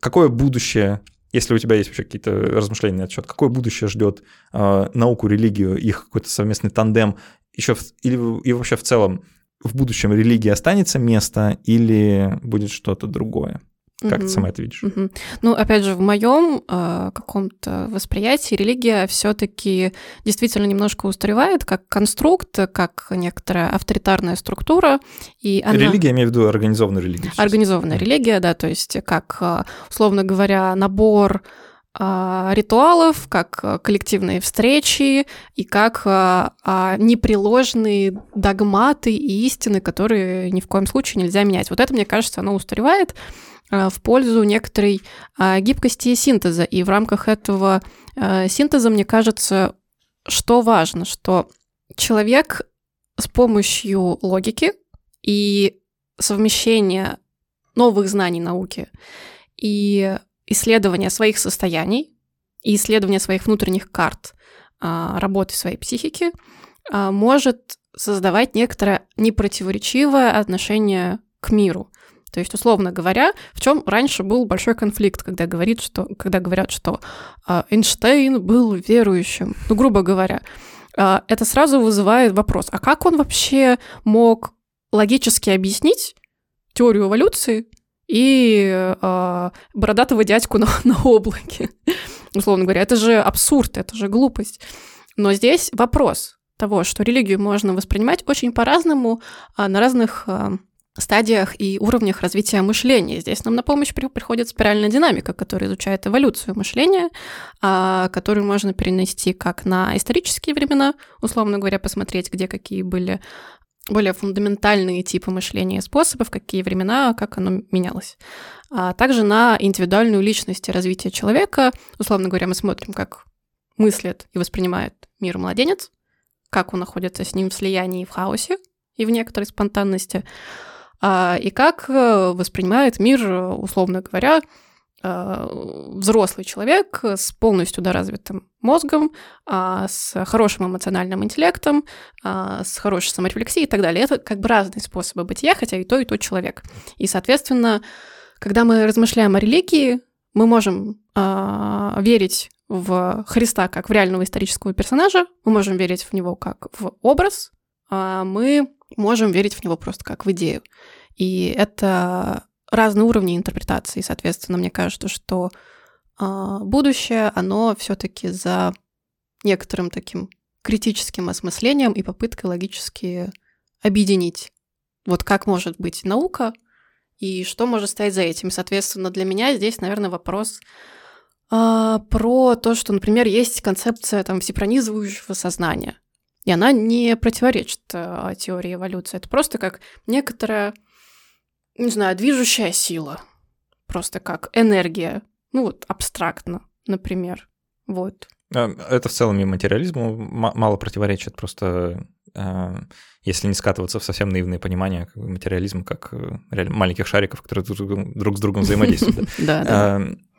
какое будущее если у тебя есть вообще какие-то размышления на этот счет, какое будущее ждет э, науку, религию, их какой-то совместный тандем, еще в, или и вообще в целом в будущем религии останется место или будет что-то другое? Как угу. ты сама это видишь? Угу. Ну, опять же, в моем э, каком-то восприятии религия все-таки действительно немножко устаревает как конструкт, как некоторая авторитарная структура. И она... Религия, я имею в виду организованную религию. Сейчас. Организованная mm. религия, да, то есть как, э, условно говоря, набор а, ритуалов, как коллективные встречи и как а, а, непреложные догматы и истины, которые ни в коем случае нельзя менять. Вот это, мне кажется, оно устаревает. Э, в пользу некоторой э, гибкости и синтеза. И в рамках этого э, синтеза, мне кажется, что важно, что человек с помощью логики и совмещения новых знаний науки и исследования своих состояний и исследования своих внутренних карт работы своей психики может создавать некоторое непротиворечивое отношение к миру. То есть, условно говоря, в чем раньше был большой конфликт, когда, говорит, что, когда говорят, что э, Эйнштейн был верующим, ну, грубо говоря, э, это сразу вызывает вопрос, а как он вообще мог логически объяснить теорию эволюции и э, бородатого дядьку на, на облаке? Условно говоря, это же абсурд, это же глупость. Но здесь вопрос того, что религию можно воспринимать очень по-разному, на разных стадиях и уровнях развития мышления. Здесь нам на помощь приходит спиральная динамика, которая изучает эволюцию мышления, а, которую можно перенести как на исторические времена, условно говоря, посмотреть, где какие были более фундаментальные типы мышления и способов, какие времена, как оно менялось. А также на индивидуальную личность и развитие человека. Условно говоря, мы смотрим, как мыслит и воспринимает мир младенец, как он находится с ним в слиянии и в хаосе, и в некоторой спонтанности. А, и как э, воспринимает мир, условно говоря, э, взрослый человек с полностью доразвитым мозгом, а, с хорошим эмоциональным интеллектом, а, с хорошей саморефлексией и так далее. Это как бы разные способы бытия, хотя и то, и тот человек. И, соответственно, когда мы размышляем о религии, мы можем верить в Христа как в реального исторического персонажа, мы можем верить в него как в образ, мы можем верить в него просто как в идею. И это разные уровни интерпретации. Соответственно, мне кажется, что э, будущее, оно все-таки за некоторым таким критическим осмыслением и попыткой логически объединить. Вот как может быть наука и что может стоять за этим. Соответственно, для меня здесь, наверное, вопрос э, про то, что, например, есть концепция там всепронизывающего сознания. И она не противоречит э, теории эволюции. Это просто как некоторая, не знаю, движущая сила. Просто как энергия. Ну вот абстрактно, например. Вот. А, это в целом и материализму мало противоречит, просто э, если не скатываться в совсем наивное понимание материализма как э, маленьких шариков, которые друг с другом взаимодействуют. Да,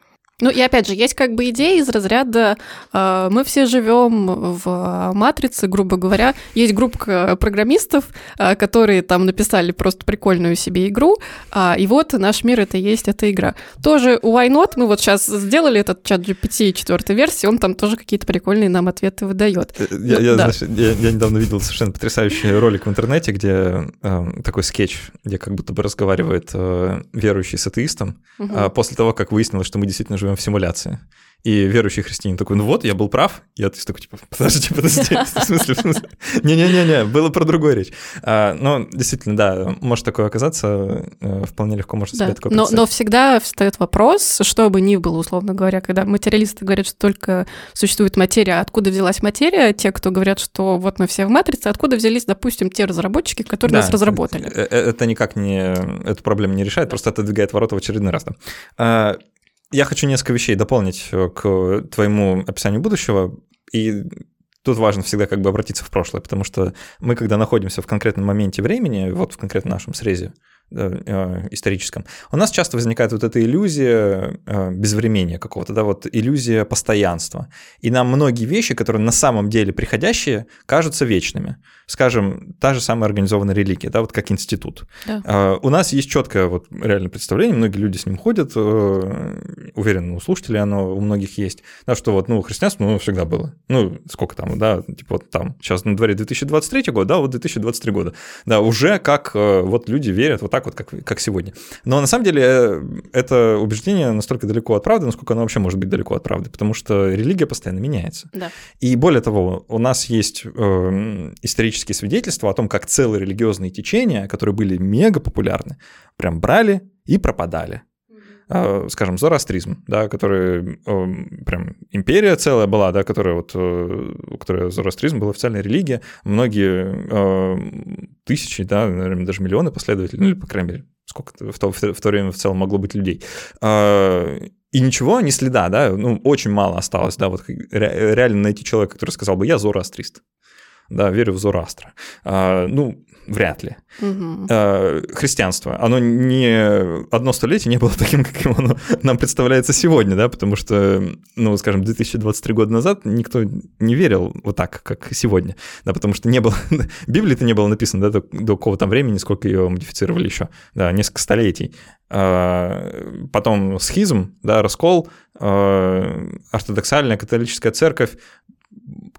ну и опять же, есть как бы идея из разряда э, мы все живем в матрице, грубо говоря. Есть группа программистов, э, которые там написали просто прикольную себе игру, э, и вот наш мир это и есть эта игра. Тоже у Why Not мы вот сейчас сделали этот чат GPT четвертой версии, он там тоже какие-то прикольные нам ответы выдает. Э, я, ну, я, да. значит, я, я недавно видел совершенно потрясающий ролик в интернете, где э, такой скетч, где как будто бы разговаривает э, верующий с атеистом, угу. э, после того, как выяснилось, что мы действительно живем в симуляции. И верующий христианин такой, ну вот, я был прав. И атеист такой, типа, подожди, подожди, в смысле, в смысле? Не-не-не, было про другую речь. А, но действительно, да, может такое оказаться, э, вполне легко можно себе да. такое но, но всегда встает вопрос, что бы ни было, условно говоря, когда материалисты говорят, что только существует материя, откуда взялась материя, те, кто говорят, что вот мы все в матрице, откуда взялись, допустим, те разработчики, которые да, нас разработали. Э, э, это никак не, эту проблему не решает, просто отодвигает ворота в очередной раз. Да. Я хочу несколько вещей дополнить э, к твоему описанию будущего. И тут важно всегда как бы обратиться в прошлое, потому что мы, когда находимся в конкретном моменте времени, вот в конкретном нашем срезе, Э, историческом, у нас часто возникает вот эта иллюзия э, безвремения какого-то, да, вот иллюзия постоянства. И нам многие вещи, которые на самом деле приходящие, кажутся вечными. Скажем, та же самая организованная религия, да, вот как институт. Да. Э, у нас есть четкое вот реальное представление, многие люди с ним ходят, уверен, у слушателей оно у многих есть, да, что вот, ну, христианство, ну, всегда было. Ну, сколько там, да, типа вот там, сейчас на дворе 2023 год, да, вот 2023 года. Да, уже как вот люди верят вот так так вот, как, как сегодня. Но на самом деле э, это убеждение настолько далеко от правды, насколько оно вообще может быть далеко от правды, потому что религия постоянно меняется. Да. И более того, у нас есть э, исторические свидетельства о том, как целые религиозные течения, которые были мега популярны, прям брали и пропадали. А, скажем, зороастризм, да, который прям империя целая была, да, которая вот, э, у которой зороастризм была официальная религия, многие тысячи, да, наверное, даже миллионы последователей, ну или, по крайней мере, сколько в то, в то время в целом могло быть людей. А, и ничего, ни следа, да, ну, очень мало осталось, да, вот реально найти человека, который сказал бы, я зороастрист, да, верю в Зороастра. А, ну, вряд ли. Угу. Христианство, оно не одно столетие не было таким, каким оно нам представляется сегодня, да, потому что, ну, скажем, 2023 года назад никто не верил вот так, как сегодня, да, потому что не было, Библии-то не было написано, да, до, до какого-то времени, сколько ее модифицировали еще, да, несколько столетий. А, потом схизм, да, раскол, а, ортодоксальная католическая церковь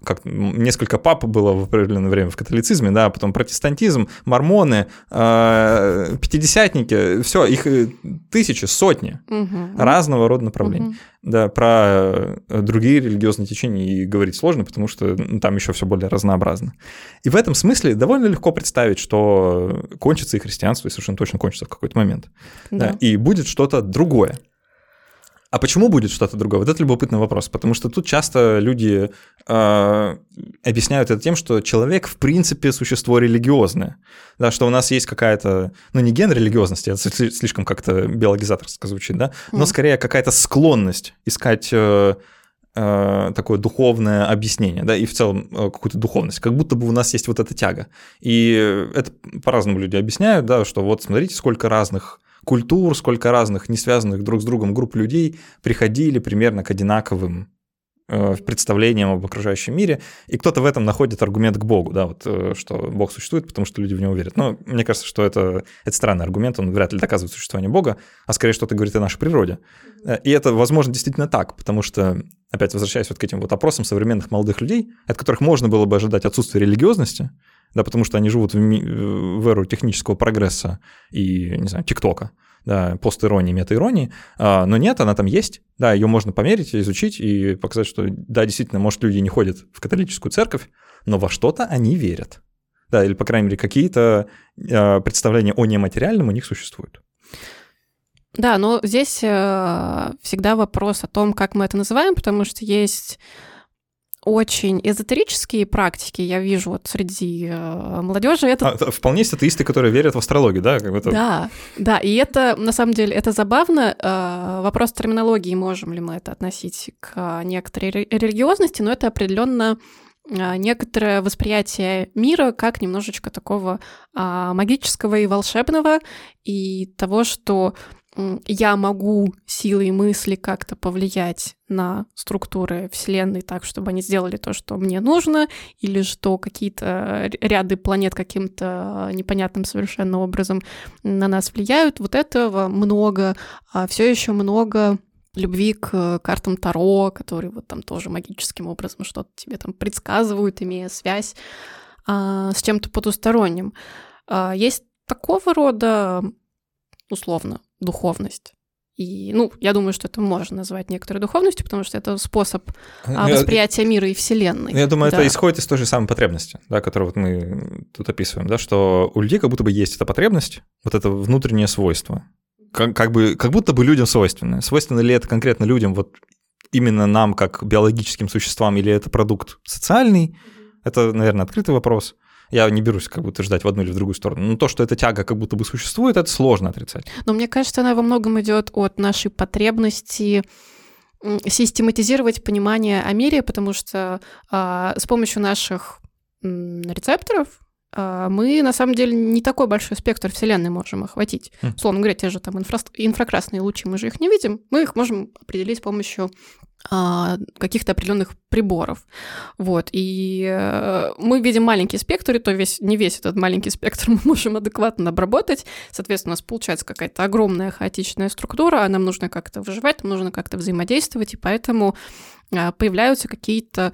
как несколько пап было в определенное время в католицизме, да, потом протестантизм, мормоны, э, пятидесятники, все, их э, тысячи, сотни угу. разного рода направлений. Угу. Да, про э, другие религиозные течения и говорить сложно, потому что ну, там еще все более разнообразно. И в этом смысле довольно легко представить, что кончится и христианство, и совершенно точно кончится в какой-то момент. Да. Да, и будет что-то другое. А почему будет что-то другое? Вот это любопытный вопрос, потому что тут часто люди э, объясняют это тем, что человек в принципе существо религиозное, да, что у нас есть какая-то, ну не ген религиозности, это слишком как-то биологизаторско звучит, да, но скорее какая-то склонность искать э, э, такое духовное объяснение, да, и в целом э, какую-то духовность, как будто бы у нас есть вот эта тяга. И это по-разному люди объясняют, да, что вот смотрите, сколько разных культур, сколько разных, не связанных друг с другом групп людей приходили примерно к одинаковым э, представлениям об окружающем мире, и кто-то в этом находит аргумент к Богу, да, вот, э, что Бог существует, потому что люди в него верят. Но мне кажется, что это, это странный аргумент, он вряд ли доказывает существование Бога, а скорее что-то говорит о нашей природе. Э, и это, возможно, действительно так, потому что, опять возвращаясь вот к этим вот опросам современных молодых людей, от которых можно было бы ожидать отсутствие религиозности, да, потому что они живут в, в эру технического прогресса и, не знаю, ТикТока, да, постиронии, метаиронии, а, но нет, она там есть, да, ее можно померить, изучить и показать, что, да, действительно, может, люди не ходят в католическую церковь, но во что-то они верят, да, или, по крайней мере, какие-то а, представления о нематериальном у них существуют. Да, но здесь э, всегда вопрос о том, как мы это называем, потому что есть очень эзотерические практики, я вижу вот среди э, молодежи. Это... А, вполне есть атеисты, которые верят в астрологию, да? Как это... Да, да, и это, на самом деле, это забавно. Э, вопрос терминологии, можем ли мы это относить к некоторой религиозности, но это определенно э, некоторое восприятие мира как немножечко такого а, магического и волшебного, и того, что я могу силой мысли как-то повлиять на структуры Вселенной так, чтобы они сделали то, что мне нужно, или что какие-то ряды планет каким-то непонятным совершенно образом на нас влияют. Вот этого много, а все еще много любви к картам Таро, которые вот там тоже магическим образом что-то тебе там предсказывают, имея связь а, с чем-то потусторонним. А, есть такого рода условно духовность. И, ну, я думаю, что это можно назвать некоторой духовностью, потому что это способ а, ну, восприятия мира и Вселенной. Я думаю, да. это исходит из той же самой потребности, да, которую вот мы тут описываем, да, что у людей как будто бы есть эта потребность, вот это внутреннее свойство, как, как, бы, как будто бы людям свойственное. Свойственно ли это конкретно людям, вот именно нам, как биологическим существам, или это продукт социальный? Это, наверное, открытый вопрос. Я не берусь как бы утверждать в одну или в другую сторону. Но то, что эта тяга как будто бы существует, это сложно отрицать. Но мне кажется, она во многом идет от нашей потребности систематизировать понимание о мире, потому что а, с помощью наших рецепторов мы на самом деле не такой большой спектр Вселенной можем охватить. Mm. Условно говоря, те же там инфра... инфракрасные лучи, мы же их не видим, мы их можем определить с помощью а, каких-то определенных приборов. Вот. И э, мы видим маленький спектр, и то весь, не весь этот маленький спектр мы можем адекватно обработать. Соответственно, у нас получается какая-то огромная хаотичная структура, а нам нужно как-то выживать, нам нужно как-то взаимодействовать, и поэтому а, появляются какие-то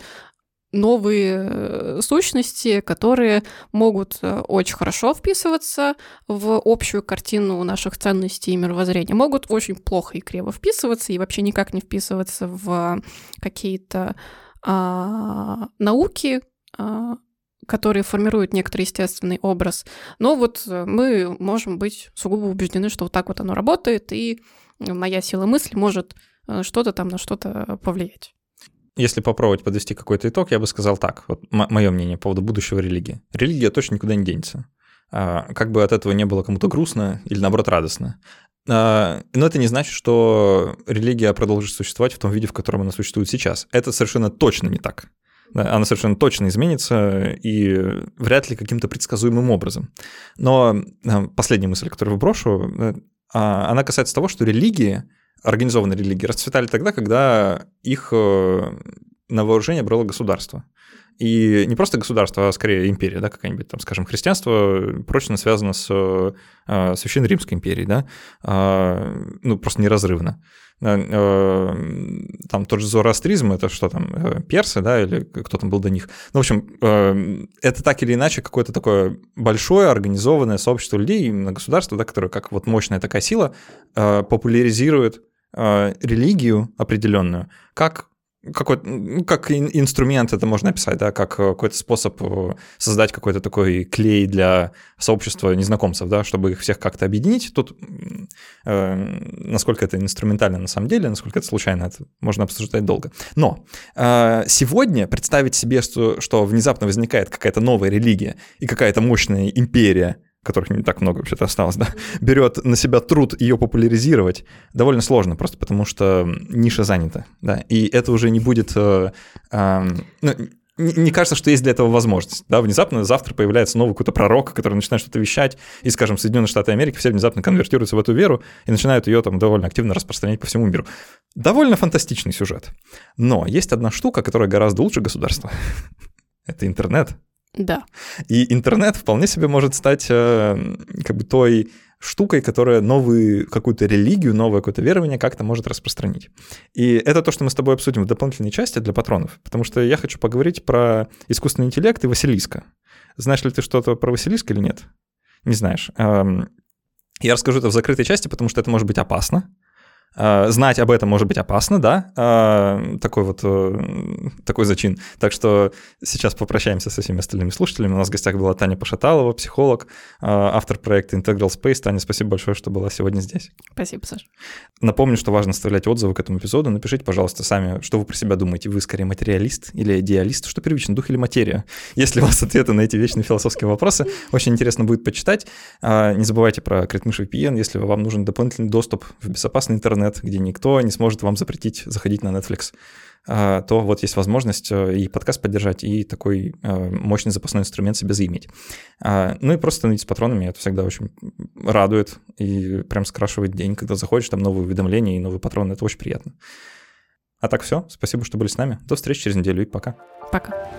новые э, сущности, которые могут э, очень хорошо вписываться в общую картину наших ценностей и мировоззрения, могут очень плохо и криво вписываться и вообще никак не вписываться в какие-то а, науки, а, которые формируют некоторый естественный образ. Но вот э, мы можем быть сугубо убеждены, что вот так вот оно работает, и моя сила мысли может что-то там на что-то повлиять если попробовать подвести какой-то итог, я бы сказал так. Вот мое мнение по поводу будущего религии. Религия точно никуда не денется. А, как бы от этого не было кому-то грустно или, наоборот, радостно. А, но это не значит, что религия продолжит существовать в том виде, в котором она существует сейчас. Это совершенно точно не так. Она совершенно точно изменится и вряд ли каким-то предсказуемым образом. Но а, последняя мысль, которую вброшу, э, она касается того, что религии организованные религии расцветали тогда, когда их э, на вооружение брало государство. И не просто государство, а скорее империя, да, какая-нибудь, там, скажем, христианство прочно связано с э, Священной Римской империей, да, э, ну, просто неразрывно. Э, там тот же зороастризм, это что там, э, персы, да, или кто там был до них. Ну, в общем, э, это так или иначе какое-то такое большое организованное сообщество людей, именно государство, да, которое как вот мощная такая сила популяризирует религию определенную как какой ну, как инструмент это можно описать, да, как э, какой-то способ э, создать какой-то такой клей для сообщества незнакомцев, да, чтобы их всех как-то объединить. Тут э, насколько это инструментально на самом деле, насколько это случайно, это можно обсуждать долго. Но э, сегодня представить себе, что, что внезапно возникает какая-то новая религия и какая-то мощная империя, которых не так много вообще-то осталось, да, берет на себя труд ее популяризировать, довольно сложно, просто потому что ниша занята, да, и это уже не будет... Э, э, ну, не кажется, что есть для этого возможность. Да, внезапно завтра появляется новый какой-то пророк, который начинает что-то вещать, и, скажем, Соединенные Штаты Америки все внезапно конвертируются в эту веру и начинают ее там довольно активно распространять по всему миру. Довольно фантастичный сюжет. Но есть одна штука, которая гораздо лучше государства. Это интернет. Да. И интернет вполне себе может стать э, как бы той штукой, которая новую какую-то религию, новое какое-то верование как-то может распространить. И это то, что мы с тобой обсудим в дополнительной части для патронов, потому что я хочу поговорить про искусственный интеллект и Василиска. Знаешь ли ты что-то про Василиска или нет? Не знаешь. Эм, я расскажу это в закрытой части, потому что это может быть опасно. А, знать об этом может быть опасно, да, а, такой вот э, такой зачин. Так что сейчас попрощаемся со всеми остальными слушателями. У нас в гостях была Таня Пошаталова, психолог, а, автор проекта Integral Space. Таня, спасибо большое, что была сегодня здесь. Спасибо, Саша. Напомню, что важно оставлять отзывы к этому эпизоду. Напишите, пожалуйста, сами, что вы про себя думаете. Вы скорее материалист или идеалист? Что первично, дух или материя? Если у вас ответы на эти вечные философские вопросы, очень интересно будет почитать. Не забывайте про Критмыш VPN, если вам нужен дополнительный доступ в безопасный интернет интернет, где никто не сможет вам запретить заходить на Netflix, а, то вот есть возможность э, и подкаст поддержать, и такой э, мощный запасной инструмент себе заиметь. А, ну и просто становитесь патронами, это всегда очень радует и прям скрашивает день, когда заходишь, там новые уведомления и новые патроны, это очень приятно. А так все, спасибо, что были с нами. До встречи через неделю и пока. Пока.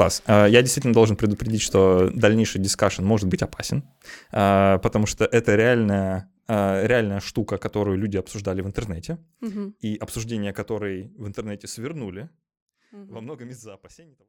Класс. А, я действительно должен предупредить, что дальнейший дискашн может быть опасен, а, потому что это реальная а, реальная штука, которую люди обсуждали в интернете, угу. и обсуждение которой в интернете свернули, угу. во многом из-за опасений.